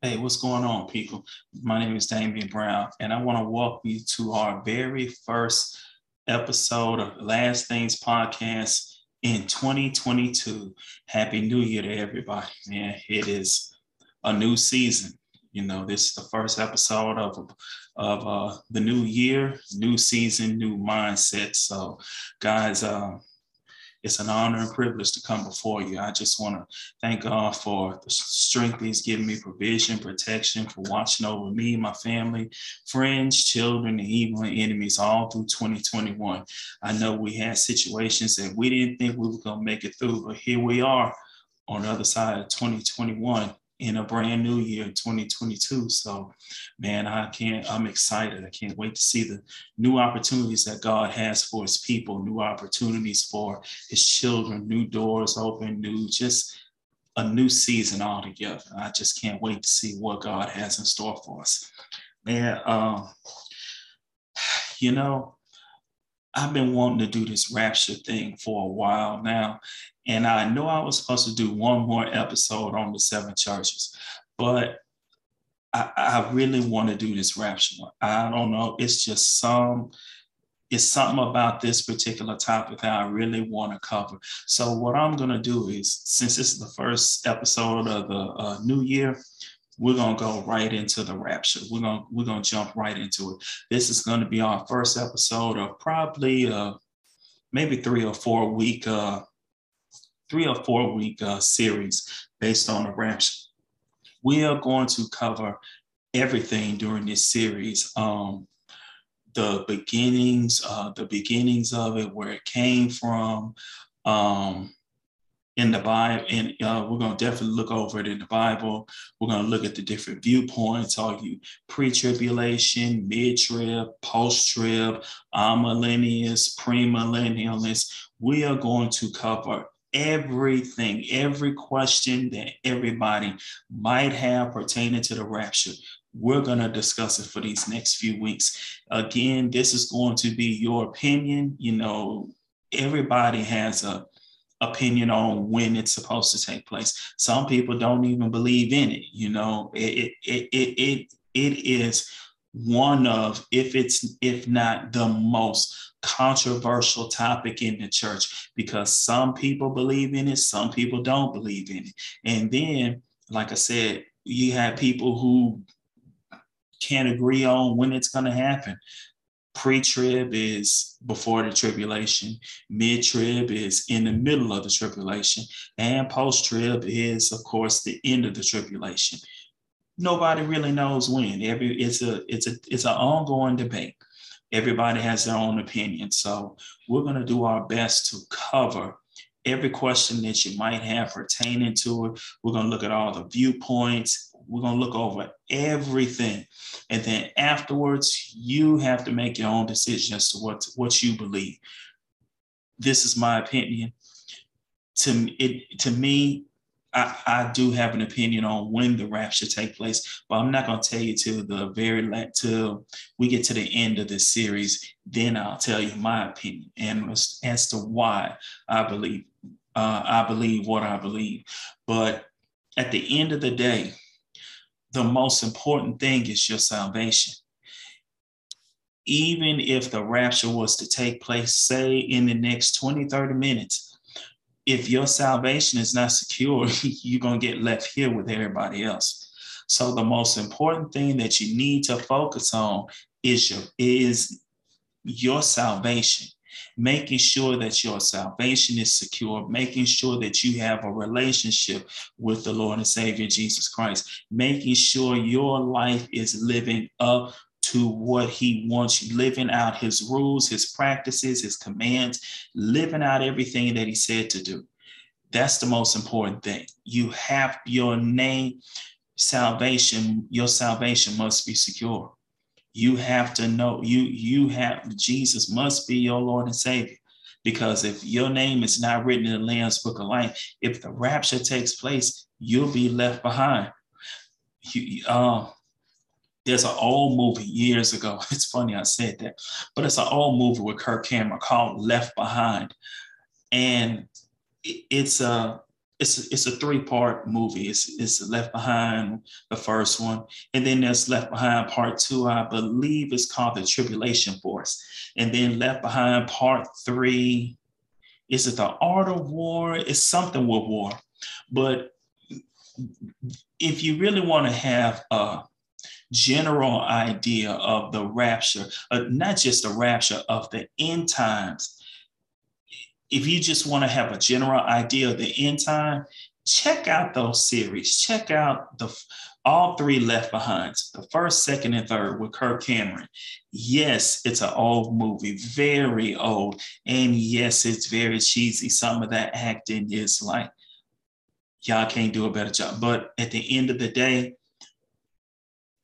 Hey, what's going on, people? My name is Damien Brown, and I want to welcome you to our very first episode of Last Things Podcast in 2022. Happy New Year to everybody, man. It is a new season. You know, this is the first episode of, of uh, the new year, new season, new mindset. So, guys, uh, it's an honor and privilege to come before you. I just want to thank God for the strength He's given me, provision, protection, for watching over me, my family, friends, children, and even enemies all through 2021. I know we had situations that we didn't think we were going to make it through, but here we are on the other side of 2021 in a brand new year 2022 so man i can't i'm excited. I can't wait to see the new opportunities that god has for his people new opportunities for his children new doors open new just a new season altogether. I just can't wait to see what god has in store for us. Man um you know I've been wanting to do this rapture thing for a while now. And I know I was supposed to do one more episode on the seven churches, but I, I really want to do this rapture one. I don't know. It's just some, it's something about this particular topic that I really want to cover. So what I'm going to do is, since this is the first episode of the uh, new year, we're gonna go right into the rapture. We're gonna we're gonna jump right into it. This is gonna be our first episode of probably uh maybe three or four week uh three or four week uh, series based on the rapture. We are going to cover everything during this series. Um, the beginnings, uh, the beginnings of it, where it came from, um, in the Bible, and uh, we're going to definitely look over it in the Bible. We're going to look at the different viewpoints. Are you pre-tribulation, mid-trib, post-trib, amillennialists, premillennialists? We are going to cover everything, every question that everybody might have pertaining to the rapture. We're going to discuss it for these next few weeks. Again, this is going to be your opinion. You know, everybody has a opinion on when it's supposed to take place. Some people don't even believe in it. You know, it it it it, it is one of, if it's if not the most controversial topic in the church because some people believe in it, some people don't believe in it. And then, like I said, you have people who can't agree on when it's going to happen. Pre trib is before the tribulation, mid trib is in the middle of the tribulation, and post trib is, of course, the end of the tribulation. Nobody really knows when. Every it's a it's a it's an ongoing debate. Everybody has their own opinion. So we're going to do our best to cover every question that you might have pertaining to it. We're going to look at all the viewpoints we're going to look over everything. And then afterwards, you have to make your own decision as to what, what you believe. This is my opinion. To, it, to me, I, I, do have an opinion on when the rapture take place, but I'm not going to tell you till the very last, till we get to the end of this series. Then I'll tell you my opinion and as, as to why I believe uh, I believe what I believe. But at the end of the day, the most important thing is your salvation. Even if the rapture was to take place, say in the next 20, 30 minutes, if your salvation is not secure, you're going to get left here with everybody else. So the most important thing that you need to focus on is your is your salvation making sure that your salvation is secure, making sure that you have a relationship with the Lord and Savior Jesus Christ, making sure your life is living up to what he wants you, living out his rules, his practices, his commands, living out everything that he said to do. That's the most important thing. You have your name, salvation, your salvation must be secure you have to know you you have jesus must be your lord and savior. Because if your name is not written in the lamb's book of life if the rapture takes place you'll be left behind. You, uh, there's an old movie years ago. It's funny i said that. But it's an old movie with kirk cameron called left behind. And it's a it's a, it's a three part movie. It's it's Left Behind, the first one, and then there's Left Behind Part Two. I believe it's called the Tribulation Force, and then Left Behind Part Three. Is it the Art of War? It's something with war, but if you really want to have a general idea of the rapture, uh, not just the rapture of the end times, if you just want to have a general idea of the end time, check out those series. Check out the all three Left Behinds, the first, second, and third with Kirk Cameron. Yes, it's an old movie, very old, and yes, it's very cheesy. Some of that acting is like, y'all can't do a better job. But at the end of the day,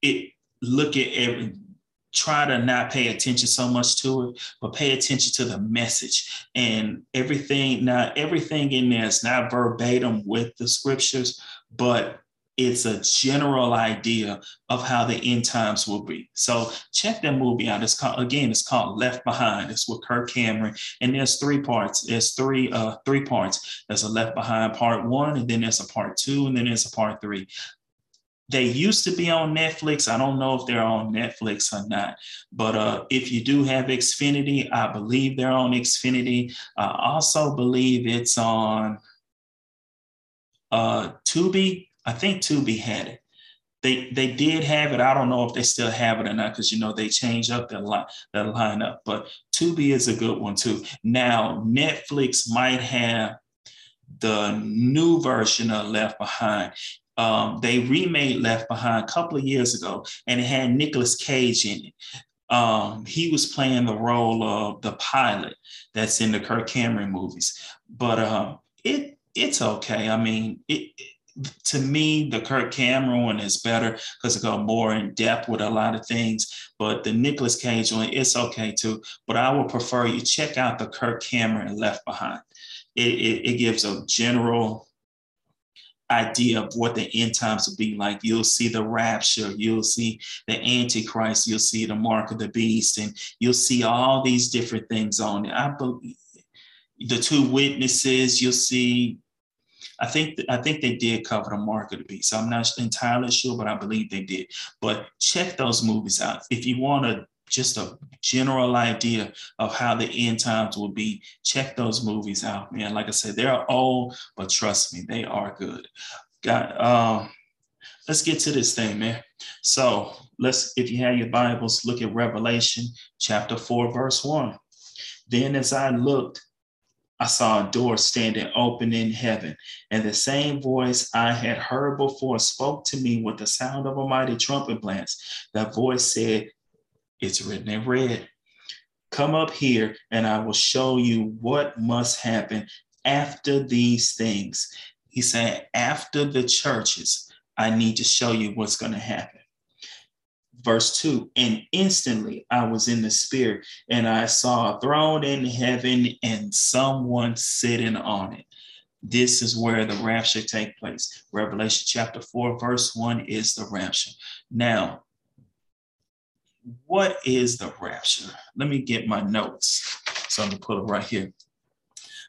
it look at every try to not pay attention so much to it, but pay attention to the message and everything. Now, everything in there is not verbatim with the scriptures, but it's a general idea of how the end times will be. So check that movie out. It's called again, it's called Left Behind. It's with Kirk Cameron. And there's three parts. There's three uh three parts. There's a Left Behind part one, and then there's a part two, and then there's a part three. They used to be on Netflix. I don't know if they're on Netflix or not. But uh, if you do have Xfinity, I believe they're on Xfinity. I also believe it's on uh, Tubi. I think Tubi had it. They, they did have it. I don't know if they still have it or not because you know they change up their line their lineup. But Tubi is a good one too. Now Netflix might have the new version of Left Behind um, they remade Left Behind a couple of years ago, and it had Nicolas Cage in it. Um, he was playing the role of the pilot that's in the Kirk Cameron movies, but um, it it's okay. I mean, it, it to me, the Kirk Cameron one is better because it go more in depth with a lot of things. But the Nicolas Cage one, it's okay too. But I would prefer you check out the Kirk Cameron Left Behind. It, it, it gives a general idea of what the end times will be like. You'll see the rapture, you'll see the Antichrist, you'll see the mark of the beast, and you'll see all these different things on it. I believe the two witnesses, you'll see. I think I think they did cover the mark of the beast. I'm not entirely sure, but I believe they did. But check those movies out if you want to just a general idea of how the end times will be, check those movies out, man. Like I said, they're old, but trust me, they are good. Got um, let's get to this thing, man. So let's, if you have your Bibles, look at Revelation chapter 4, verse 1. Then as I looked, I saw a door standing open in heaven, and the same voice I had heard before spoke to me with the sound of a mighty trumpet blast. That voice said, it's written in red. Come up here and I will show you what must happen after these things. He said, after the churches, I need to show you what's going to happen. Verse 2 And instantly I was in the spirit, and I saw a throne in heaven and someone sitting on it. This is where the rapture take place. Revelation chapter 4, verse 1 is the rapture. Now, what is the rapture? Let me get my notes. So I'm gonna put it right here.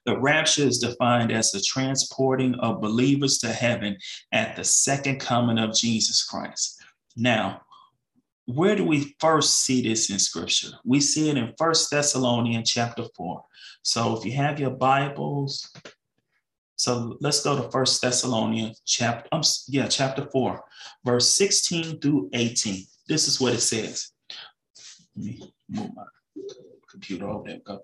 The rapture is defined as the transporting of believers to heaven at the second coming of Jesus Christ. Now, where do we first see this in scripture? We see it in First Thessalonians chapter 4. So if you have your Bibles, so let's go to First Thessalonians chapter, um, yeah, chapter 4, verse 16 through 18. This is what it says. Let me move my computer over there. Go.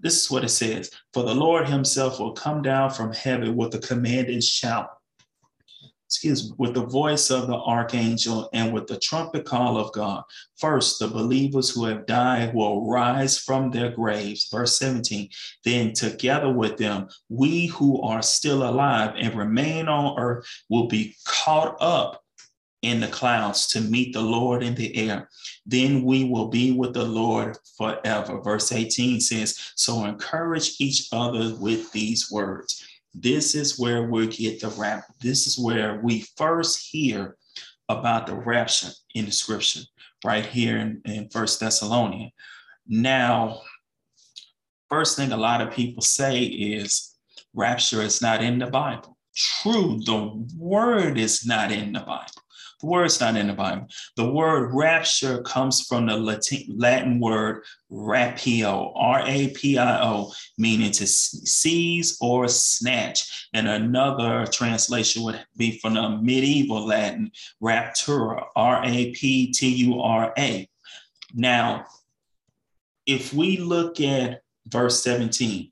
This is what it says For the Lord himself will come down from heaven with a commanding shout, excuse me, with the voice of the archangel and with the trumpet call of God. First, the believers who have died will rise from their graves. Verse 17. Then, together with them, we who are still alive and remain on earth will be caught up in the clouds to meet the Lord in the air. Then we will be with the Lord forever. Verse 18 says, So encourage each other with these words. This is where we get the rap. This is where we first hear about the rapture in the scripture, right here in, in First Thessalonians. Now, first thing a lot of people say is rapture is not in the Bible. true. The word is not in the Bible. The word's not in the Bible. The word rapture comes from the Latin, Latin word rapio, R A P I O, meaning to seize or snatch. And another translation would be from the medieval Latin raptura, R A P T U R A. Now, if we look at verse 17,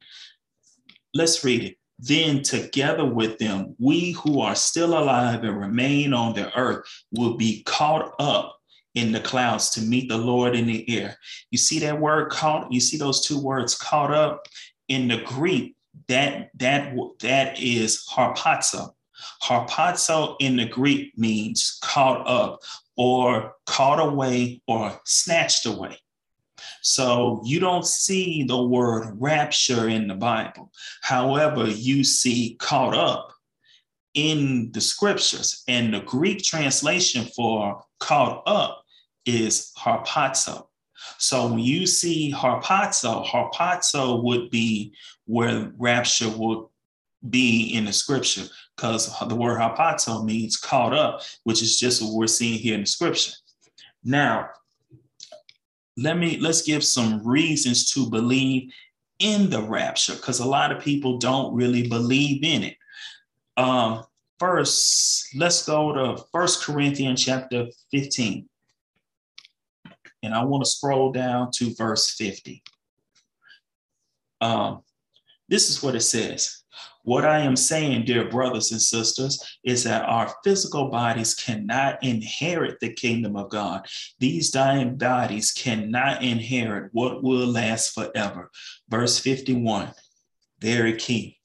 let's read it. Then, together with them, we who are still alive and remain on the earth will be caught up in the clouds to meet the Lord in the air. You see that word caught, you see those two words caught up in the Greek, that that that is harpazo. Harpazo in the Greek means caught up or caught away or snatched away. So you don't see the word rapture in the Bible. However, you see caught up in the scriptures. And the Greek translation for caught up is harpazo. So when you see harpazo, harpazo would be where rapture would be in the scripture because the word harpazo means caught up, which is just what we're seeing here in the scripture. Now, let me let's give some reasons to believe in the rapture because a lot of people don't really believe in it. Um, first, let's go to First Corinthians chapter 15. And I want to scroll down to verse 50. Um, this is what it says. What I am saying, dear brothers and sisters, is that our physical bodies cannot inherit the kingdom of God. These dying bodies cannot inherit what will last forever. Verse 51, very key.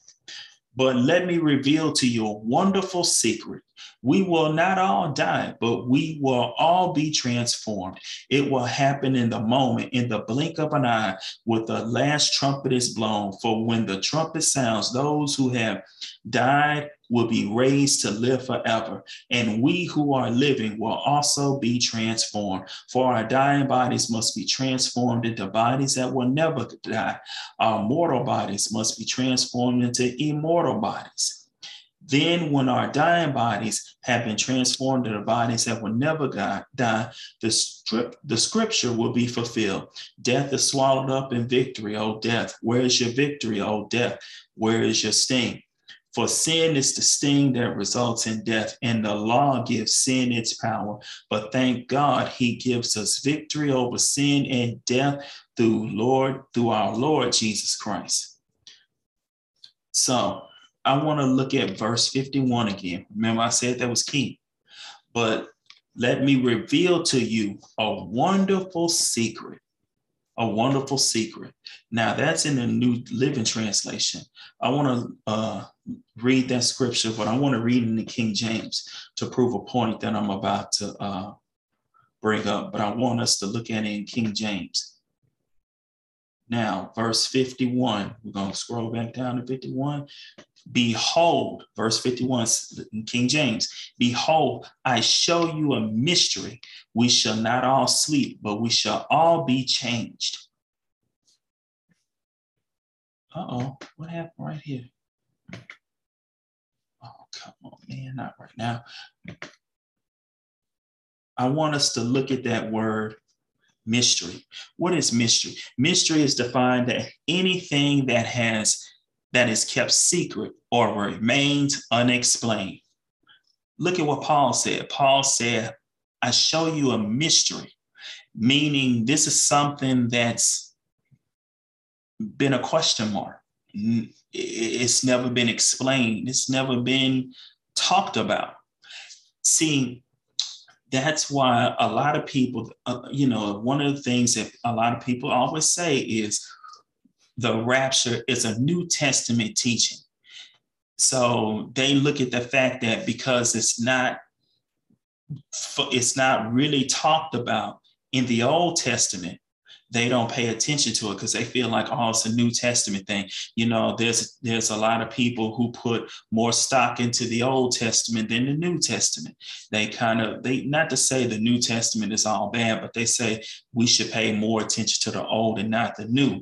But let me reveal to you a wonderful secret. We will not all die, but we will all be transformed. It will happen in the moment, in the blink of an eye, with the last trumpet is blown. For when the trumpet sounds, those who have died will be raised to live forever, and we who are living will also be transformed. For our dying bodies must be transformed into bodies that will never die. Our mortal bodies must be transformed into immortal bodies. Then, when our dying bodies have been transformed into bodies that will never die, the, strip, the scripture will be fulfilled. Death is swallowed up in victory, O death. Where is your victory, O death? Where is your sting? For sin is the sting that results in death, and the law gives sin its power. But thank God he gives us victory over sin and death through Lord, through our Lord Jesus Christ. So I want to look at verse 51 again. Remember, I said that was key. But let me reveal to you a wonderful secret. A wonderful secret. Now, that's in the New Living Translation. I want to uh, read that scripture, but I want to read in the King James to prove a point that I'm about to uh, bring up. But I want us to look at it in King James. Now, verse 51, we're going to scroll back down to 51. Behold, verse 51, King James, behold, I show you a mystery. We shall not all sleep, but we shall all be changed. Uh oh, what happened right here? Oh, come on, man, not right now. I want us to look at that word mystery. What is mystery? Mystery is defined as anything that has that is kept secret or remains unexplained. Look at what Paul said. Paul said, I show you a mystery, meaning this is something that's been a question mark. It's never been explained, it's never been talked about. See, that's why a lot of people, uh, you know, one of the things that a lot of people always say is, the rapture is a New Testament teaching. So they look at the fact that because it's not it's not really talked about in the Old Testament, they don't pay attention to it because they feel like oh it's a New Testament thing. You know, there's there's a lot of people who put more stock into the Old Testament than the New Testament. They kind of they not to say the New Testament is all bad, but they say we should pay more attention to the old and not the new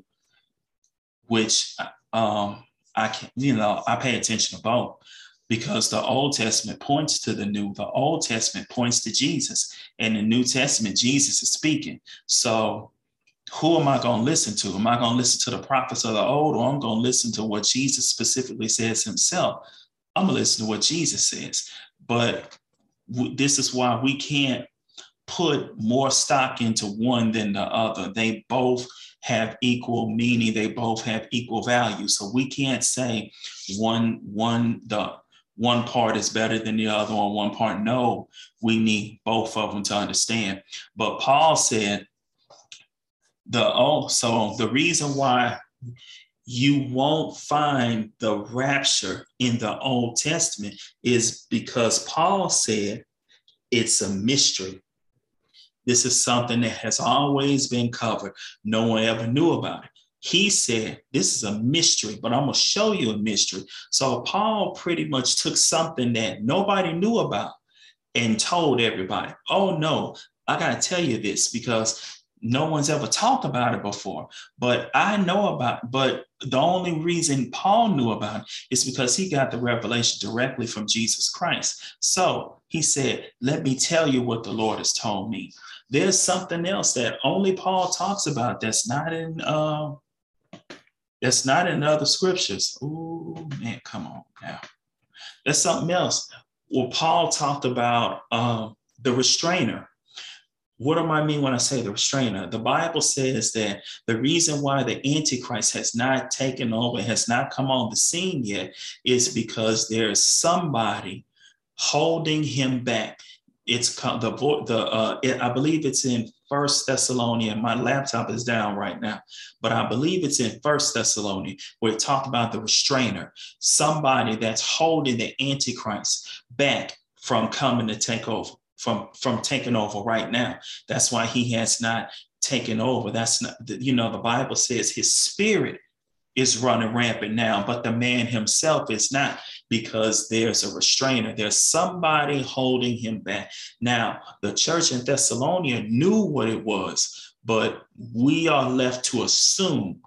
which um, I can, you know, I pay attention to both. because the Old Testament points to the New. The Old Testament points to Jesus. And the New Testament, Jesus is speaking. So who am I going to listen to? Am I going to listen to the prophets of the old, or I'm going to listen to what Jesus specifically says himself? I'm going to listen to what Jesus says. But this is why we can't put more stock into one than the other. They both have equal meaning. They both have equal value. So we can't say one one the one part is better than the other or one part. No, we need both of them to understand. But Paul said the oh, so the reason why you won't find the rapture in the Old Testament is because Paul said it's a mystery. This is something that has always been covered. No one ever knew about it. He said, This is a mystery, but I'm going to show you a mystery. So Paul pretty much took something that nobody knew about and told everybody, Oh, no, I got to tell you this because no one's ever talked about it before but i know about but the only reason paul knew about it is because he got the revelation directly from jesus christ so he said let me tell you what the lord has told me there's something else that only paul talks about that's not in uh, that's not in other scriptures oh man come on now there's something else well paul talked about uh, the restrainer what do I mean when I say the restrainer? The Bible says that the reason why the Antichrist has not taken over, has not come on the scene yet, is because there's somebody holding him back. It's the the uh, it, I believe it's in First Thessalonian. My laptop is down right now, but I believe it's in First Thessalonian where it talked about the restrainer, somebody that's holding the Antichrist back from coming to take over from from taking over right now. That's why he has not taken over. That's not you know the Bible says his spirit is running rampant now, but the man himself is not because there's a restrainer. There's somebody holding him back. Now, the church in Thessalonia knew what it was, but we are left to assume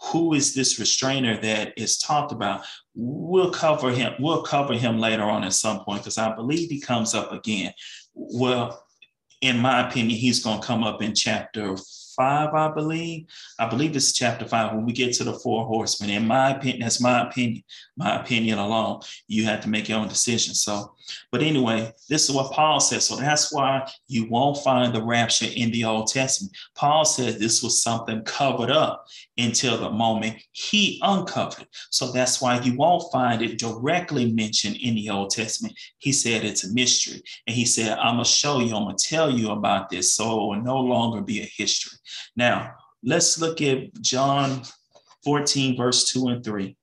who is this restrainer that is talked about we'll cover him we'll cover him later on at some point because i believe he comes up again well, in my opinion, he's going to come up in chapter five, I believe. I believe it's chapter five when we get to the four horsemen. In my opinion, that's my opinion, my opinion alone. You have to make your own decision. So, but anyway, this is what Paul says. So that's why you won't find the rapture in the Old Testament. Paul said this was something covered up until the moment he uncovered. it. So that's why you won't find it directly mentioned in the Old Testament. He said it's a mystery. And he said, I'm going to show you, I'm going to tell you about this so it will no longer be a history. Now, let's look at John 14, verse 2 and 3.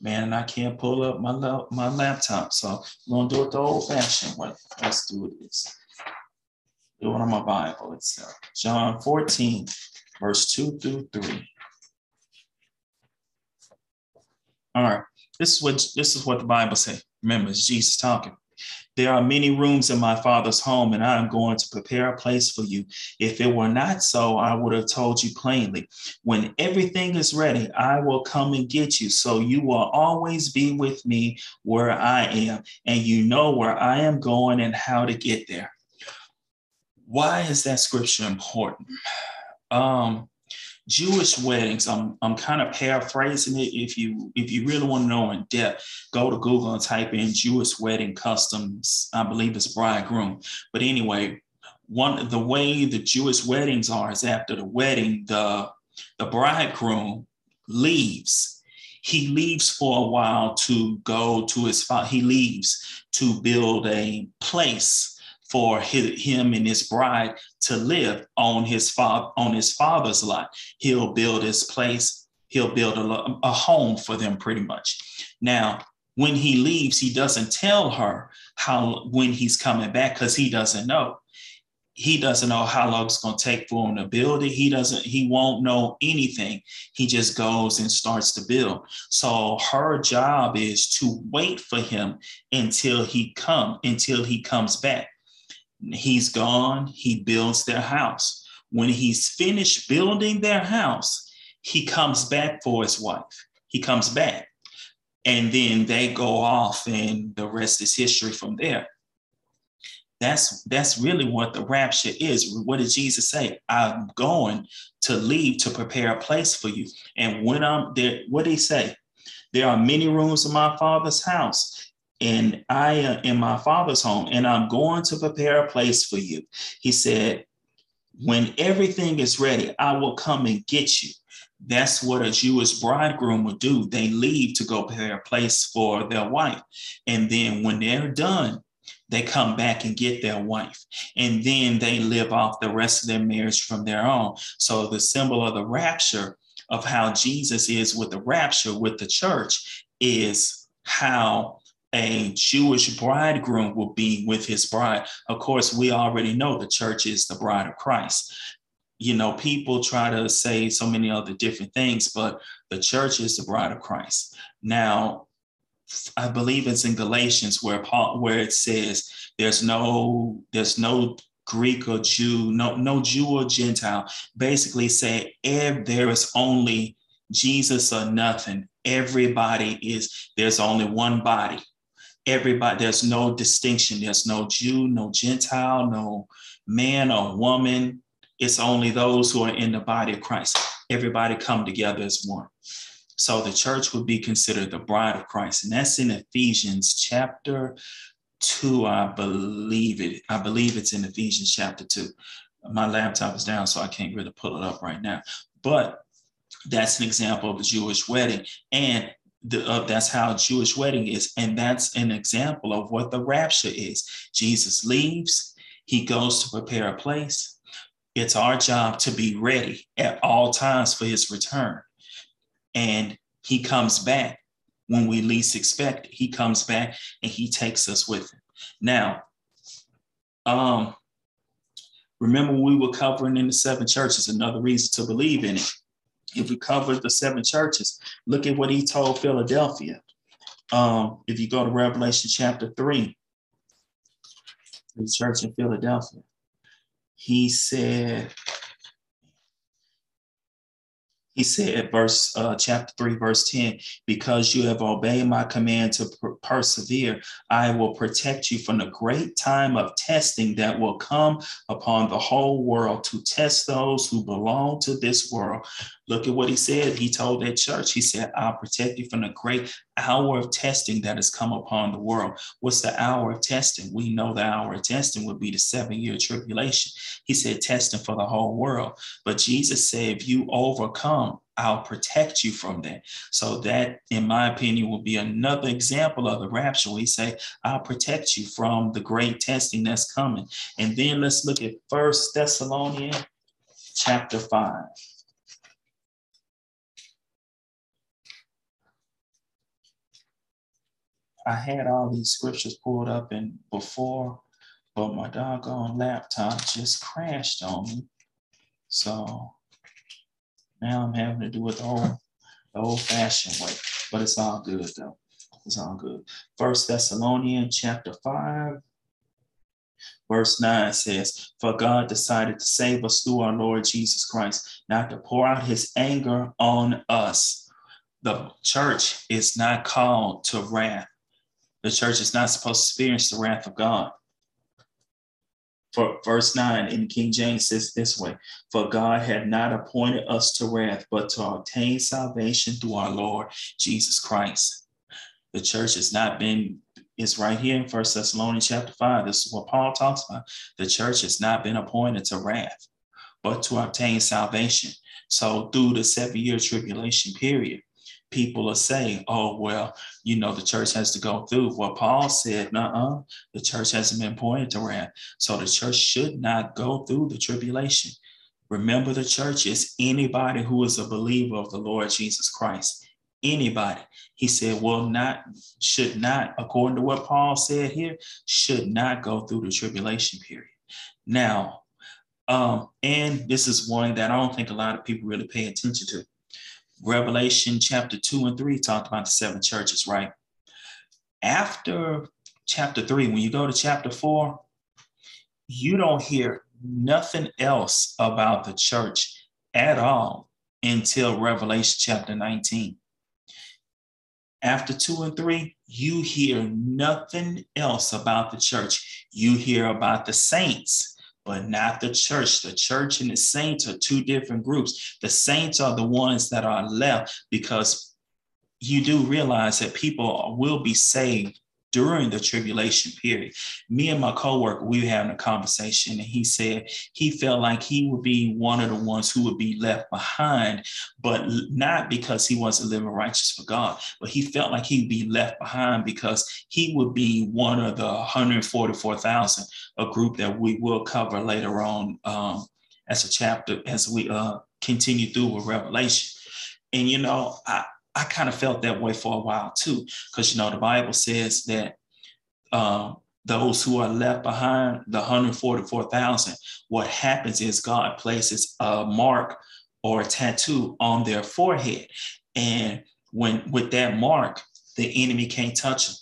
Man, I can't pull up my, my laptop, so I'm going to do it the old fashioned way. Let's do this. Do it on my Bible itself. John 14, verse 2 through 3. All right. This is what this is what the Bible says. Remember, it's Jesus talking. There are many rooms in my father's home, and I am going to prepare a place for you. If it were not so, I would have told you plainly. When everything is ready, I will come and get you. So you will always be with me where I am, and you know where I am going and how to get there. Why is that scripture important? Um, Jewish weddings. I'm I'm kind of paraphrasing it. If you if you really want to know in depth, go to Google and type in Jewish wedding customs. I believe it's bridegroom. But anyway, one the way the Jewish weddings are is after the wedding, the the bridegroom leaves. He leaves for a while to go to his father. He leaves to build a place for his, him and his bride to live on his on his father's lot. He'll build his place. He'll build a, a home for them, pretty much. Now, when he leaves, he doesn't tell her how when he's coming back because he doesn't know. He doesn't know how long it's going to take for him to build it. He doesn't. He won't know anything. He just goes and starts to build. So her job is to wait for him until he come until he comes back He's gone, he builds their house. When he's finished building their house, he comes back for his wife. He comes back. and then they go off and the rest is history from there. That's that's really what the rapture is. What did jesus say? I'm going to leave to prepare a place for you. And when i'm there what did he say? There are many rooms in my father's house and i am in my father's home and i'm going to prepare a place for you he said when everything is ready i will come and get you that's what a Jewish bridegroom would do. They leave to go prepare a place for their wife. And then when they're done, they come back and get their wife. And then they live off the rest of their marriage from their own. So the symbol of the rapture of how Jesus is with the rapture with the church is how a Jewish bridegroom will be with his bride. Of course, we already know the church is the bride of Christ you know, people try to say so many other different things, but the church is the bride of Christ. Now, I believe it's in Galatians where Paul, where it says there's no there's no Greek or Jew, no no Jew or Gentile. Basically, say if there is only Jesus or nothing. Everybody is there's only one body. Everybody there's no distinction. There's no Jew, no Gentile, no man or woman it's only those who are in the body of Christ. Everybody come together as one. So the church would be considered the bride of Christ. And that's in Ephesians chapter 2, I believe it. I believe it's in Ephesians chapter 2. My laptop is down, so I can't really pull it up right now. But that's an example of a Jewish wedding. And the, uh, that's how a Jewish wedding is. And that's an example of what the rapture is. Jesus leaves, he goes to prepare a place it's our job to be ready at all times for his return. And he comes back when we least expect it. He comes back and he takes us with him. Now, um, remember we were covering in the seven churches, another reason to believe in it. If we covered the seven churches, look at what he told Philadelphia. Um, if you go to Revelation chapter 3, the church in Philadelphia, he said, he said, verse uh, chapter 3, verse 10, because you have obeyed my command to per- persevere, I will protect you from the great time of testing that will come upon the whole world to test those who belong to this world. Look at what he said. He told that church, he said, I'll protect you from the great hour of testing that has come upon the world. What's the hour of testing? We know the hour of testing would be the seven year tribulation. He said, testing for the whole world. But Jesus said, if you overcome, I'll protect you from that. So that, in my opinion, will be another example of the rapture. We say, I'll protect you from the great testing that's coming. And then let's look at First Thessalonians chapter 5. I had all these scriptures pulled up and before, but my doggone laptop just crashed on me. So now I'm having to do it the old, the old fashioned way, but it's all good though. It's all good. First Thessalonians chapter five, verse 9 says, For God decided to save us through our Lord Jesus Christ, not to pour out his anger on us. The church is not called to wrath. The church is not supposed to experience the wrath of God. For verse 9 in King James says this way For God had not appointed us to wrath, but to obtain salvation through our Lord Jesus Christ. The church has not been, it's right here in First Thessalonians chapter 5. This is what Paul talks about. The church has not been appointed to wrath, but to obtain salvation. So through the seven year tribulation period, people are saying, oh, well, you know, the church has to go through. Well, Paul said, uh the church hasn't been pointed to wrath. So the church should not go through the tribulation. Remember, the church is anybody who is a believer of the Lord Jesus Christ. Anybody. He said, well, not, should not, according to what Paul said here, should not go through the tribulation period. Now, um, and this is one that I don't think a lot of people really pay attention to Revelation chapter 2 and 3 talked about the seven churches, right? After chapter 3, when you go to chapter 4, you don't hear nothing else about the church at all until Revelation chapter 19. After two and three, you hear nothing else about the church. You hear about the saints, but not the church. The church and the saints are two different groups. The saints are the ones that are left because you do realize that people will be saved during the tribulation period. Me and my coworker, we were having a conversation, and he said he felt like he would be one of the ones who would be left behind, but not because he wasn't living righteous for God, but he felt like he'd be left behind because he would be one of the 144,000, a group that we will cover later on um, as a chapter as we uh, continue through with Revelation. And you know, I, I kind of felt that way for a while too, because you know the Bible says that um, those who are left behind, the 144,000, what happens is God places a mark or a tattoo on their forehead, and when with that mark, the enemy can't touch them.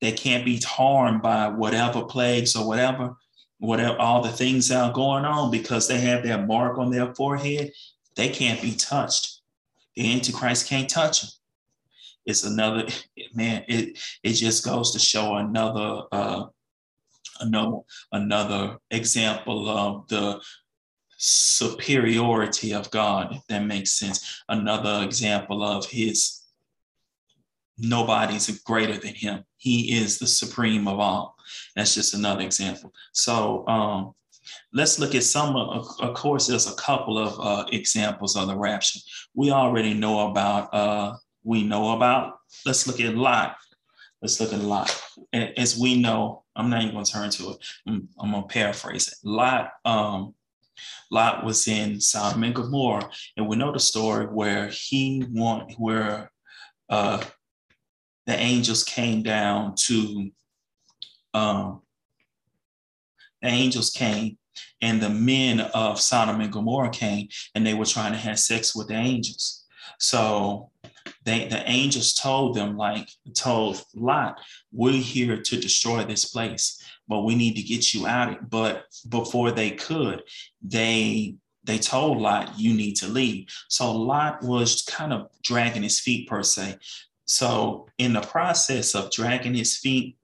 They can't be harmed by whatever plagues or whatever, whatever all the things that are going on because they have that mark on their forehead. They can't be touched the Antichrist can't touch him. It's another man. It it just goes to show another uh, another another example of the superiority of God. If that makes sense. Another example of His. Nobody's greater than Him. He is the supreme of all. That's just another example. So um, Let's look at some, of, of course, there's a couple of uh, examples of the rapture. We already know about, uh, we know about, let's look at Lot. Let's look at Lot. As we know, I'm not even going to turn to it. I'm, I'm going to paraphrase it. Lot, um, Lot was in Sodom and Gomorrah, and we know the story where he want where uh, the angels came down to um, the angels came and the men of Sodom and Gomorrah came and they were trying to have sex with the angels. So they, the angels told them, like, told Lot, we're here to destroy this place, but we need to get you out. Of it. But before they could, they they told Lot, you need to leave. So Lot was kind of dragging his feet per se. So in the process of dragging his feet,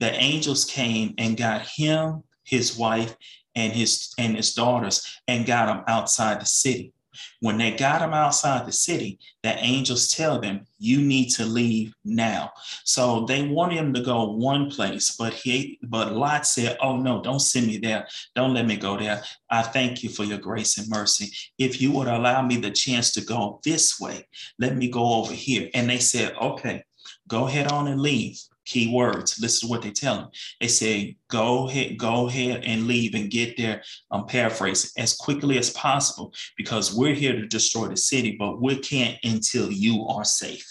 the angels came and got him his wife and his and his daughters and got them outside the city. When they got them outside the city, the angels tell them, "You need to leave now." So they want him to go one place, but he, but Lot said, "Oh no, don't send me there. Don't let me go there. I thank you for your grace and mercy. If you would allow me the chance to go this way, let me go over here." And they said, "Okay, go ahead on and leave." Key words. Listen to what they tell him. They say, go ahead, go ahead and leave and get there. I'm paraphrasing as quickly as possible because we're here to destroy the city, but we can't until you are safe.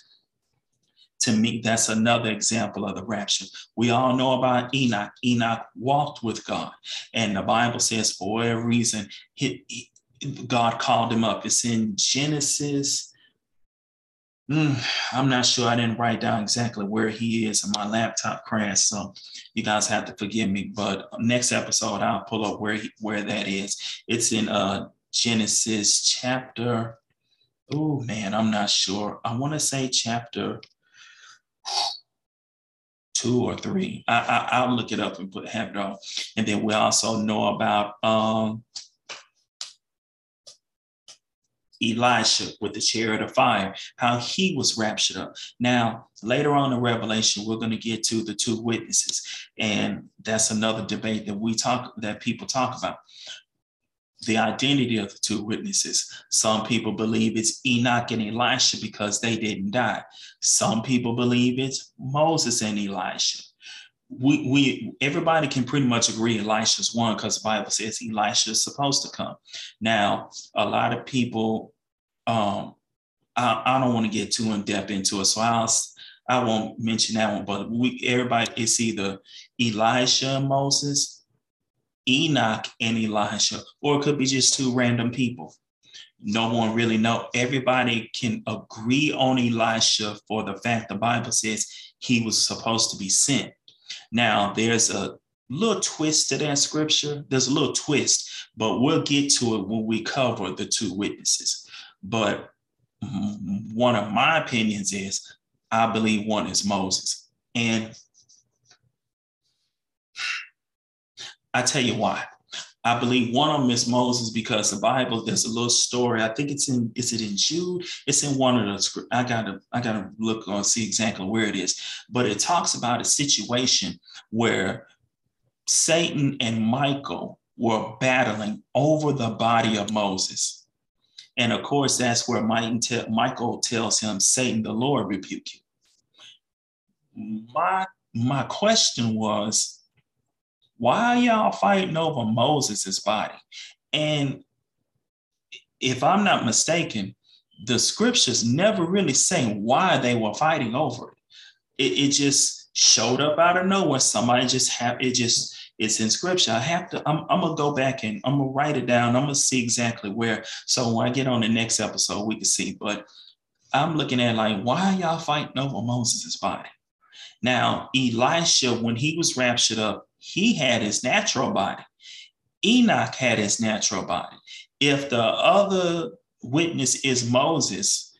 To me, that's another example of the rapture. We all know about Enoch. Enoch walked with God, and the Bible says for whatever reason, he, he, God called him up. It's in Genesis Mm, I'm not sure. I didn't write down exactly where he is, and my laptop crashed, so you guys have to forgive me. But next episode, I'll pull up where he, where that is. It's in uh Genesis chapter. Oh man, I'm not sure. I want to say chapter two or three. I, I will look it up and put have it on. And then we also know about um Elisha with the chariot of fire, how he was raptured up. Now, later on in Revelation, we're going to get to the two witnesses, and that's another debate that we talk that people talk about. The identity of the two witnesses. Some people believe it's Enoch and Elisha because they didn't die. Some people believe it's Moses and Elisha we we everybody can pretty much agree Elisha's one because the Bible says Elisha is supposed to come. Now, a lot of people, um, I, I don't want to get too in depth into it, so I'll I won't mention that one. But we everybody it's either Elisha Moses, Enoch and Elisha, or it could be just two random people. No one really know. Everybody can agree on Elisha for the fact the Bible says he was supposed to be sent now, there's a little twist to that scripture. There's a little twist, but we'll get to it when we cover the two witnesses. But one of my opinions is I believe one is Moses. And I tell you why. I believe one of them is Moses because the Bible, there's a little story. I think it's in, is it in Jude? It's in one of the I gotta, I gotta look on see exactly where it is. But it talks about a situation where Satan and Michael were battling over the body of Moses. And of course, that's where Michael tells him, Satan, the Lord rebuke you. My, my question was, why y'all fighting over Moses' body? And if I'm not mistaken, the scriptures never really say why they were fighting over it. It, it just showed up out of nowhere. Somebody just have it just it's in scripture. I have to, I'm, I'm, gonna go back and I'm gonna write it down. I'm gonna see exactly where. So when I get on the next episode, we can see. But I'm looking at like, why y'all fighting over Moses' body? Now, Elisha, when he was raptured up, he had his natural body. Enoch had his natural body. If the other witness is Moses,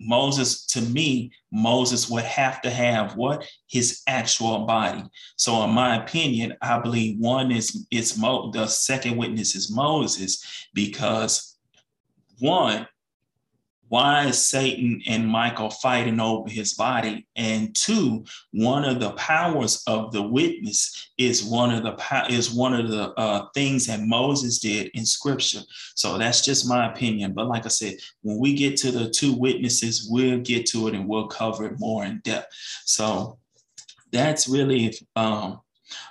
Moses, to me, Moses would have to have what his actual body. So, in my opinion, I believe one is is Mo, the second witness is Moses because one, why is Satan and Michael fighting over his body? And two, one of the powers of the witness is one of the is one of the uh, things that Moses did in Scripture. So that's just my opinion. But like I said, when we get to the two witnesses, we'll get to it and we'll cover it more in depth. So that's really um,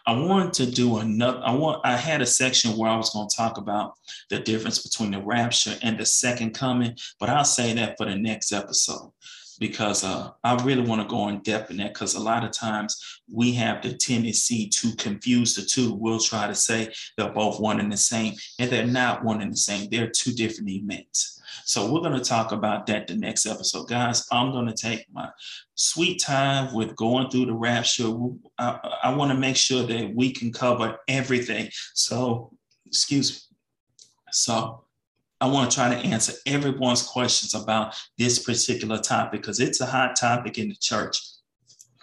I wanted to do another. I want. I had a section where I was going to talk about the difference between the rapture and the second coming, but I'll say that for the next episode because uh, I really want to go in depth in that because a lot of times we have the tendency to confuse the two. We'll try to say they're both one and the same, and they're not one and the same. They're two different events. So we're going to talk about that the next episode. Guys, I'm going to take my sweet time with going through the rapture. I, I want to make sure that we can cover everything. So, excuse me. So, I want to try to answer everyone's questions about this particular topic because it's a hot topic in the church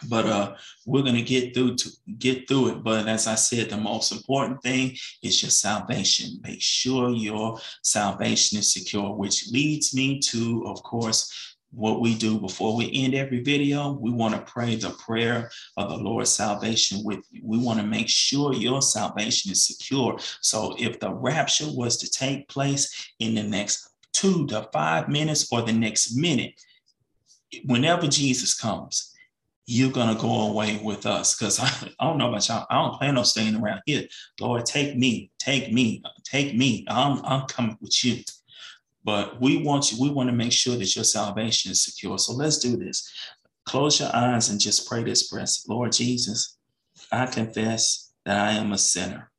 but uh, we're to get through to get through it. But as I said, the most important thing is your salvation. Make sure your salvation is secure, which leads me to, of course, what we do before we end every video. We want to pray the prayer of the Lord's salvation with you. We want to make sure your salvation is secure. So if the rapture was to take place in the next two to five minutes or the next minute, whenever Jesus comes, you're gonna go away with us because I, I, don't know about y'all. I don't plan on staying around here. Lord, take me, take me, take me. I'm I'm coming with you. But we want you, we want to make sure that your salvation is secure. So let's do this. Close your eyes and just pray this prayer. Lord Jesus, I confess that I am a sinner.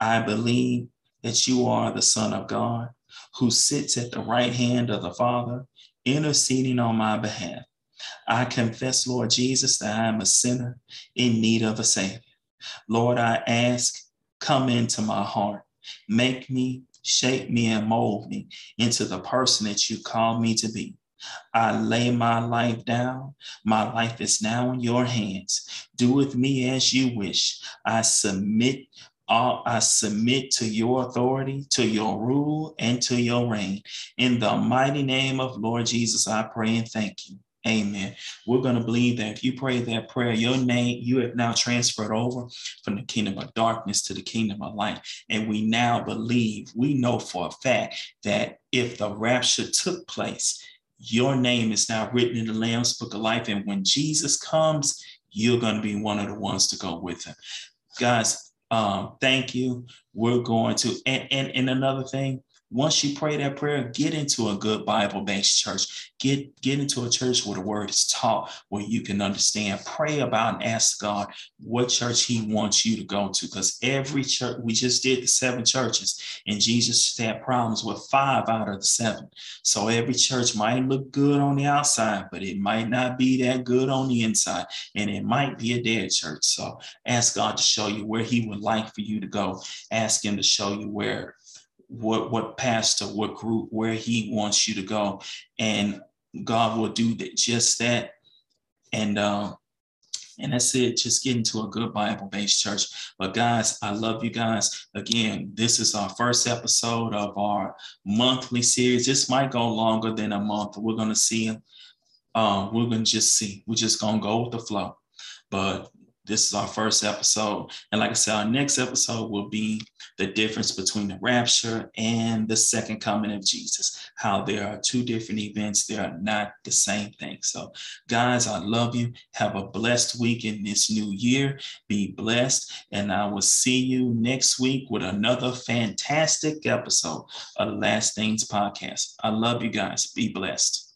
I believe that you are the Son of God who sits at the right hand of the Father, interceding on my behalf. I confess, Lord Jesus, that I am a sinner in need of a Savior. Lord, I ask, come into my heart, make me, shape me, and mold me into the person that you call me to be. I lay my life down. My life is now in your hands. Do with me as you wish. I submit all, I submit to your authority, to your rule, and to your reign. In the mighty name of Lord Jesus, I pray and thank you. Amen. We're going to believe that if you pray that prayer, your name, you have now transferred over from the kingdom of darkness to the kingdom of light. And we now believe, we know for a fact that if the rapture took place, your name is now written in the Lamb's book of life. And when Jesus comes, you're going to be one of the ones to go with him. Guys, um, thank you. We're going to, and, and, and another thing, once you pray that prayer, get into a good Bible-based church. Get, get into a church where the word is taught, where you can understand. Pray about and ask God what church He wants you to go to. Because every church, we just did the seven churches, and Jesus had problems with five out of the seven. So every church might look good on the outside, but it might not be that good on the inside. And it might be a dead church. So ask God to show you where He would like for you to go. Ask Him to show you where what what pastor, what group, where he wants you to go. And God will do that, just that. And uh, and that's it. Just get into a good Bible based church. But guys, I love you guys. Again, this is our first episode of our monthly series. This might go longer than a month. We're to see. Uh, we're to just see. We're just to go with the flow. But this is our first episode. And like I said, our next episode will be the difference between the rapture and the second coming of Jesus, how there are two different events. They are not the same thing. So, guys, I love you. Have a blessed week in this new year. Be blessed. And I will see you next week with another fantastic episode of Last Things podcast. I love you guys. Be blessed.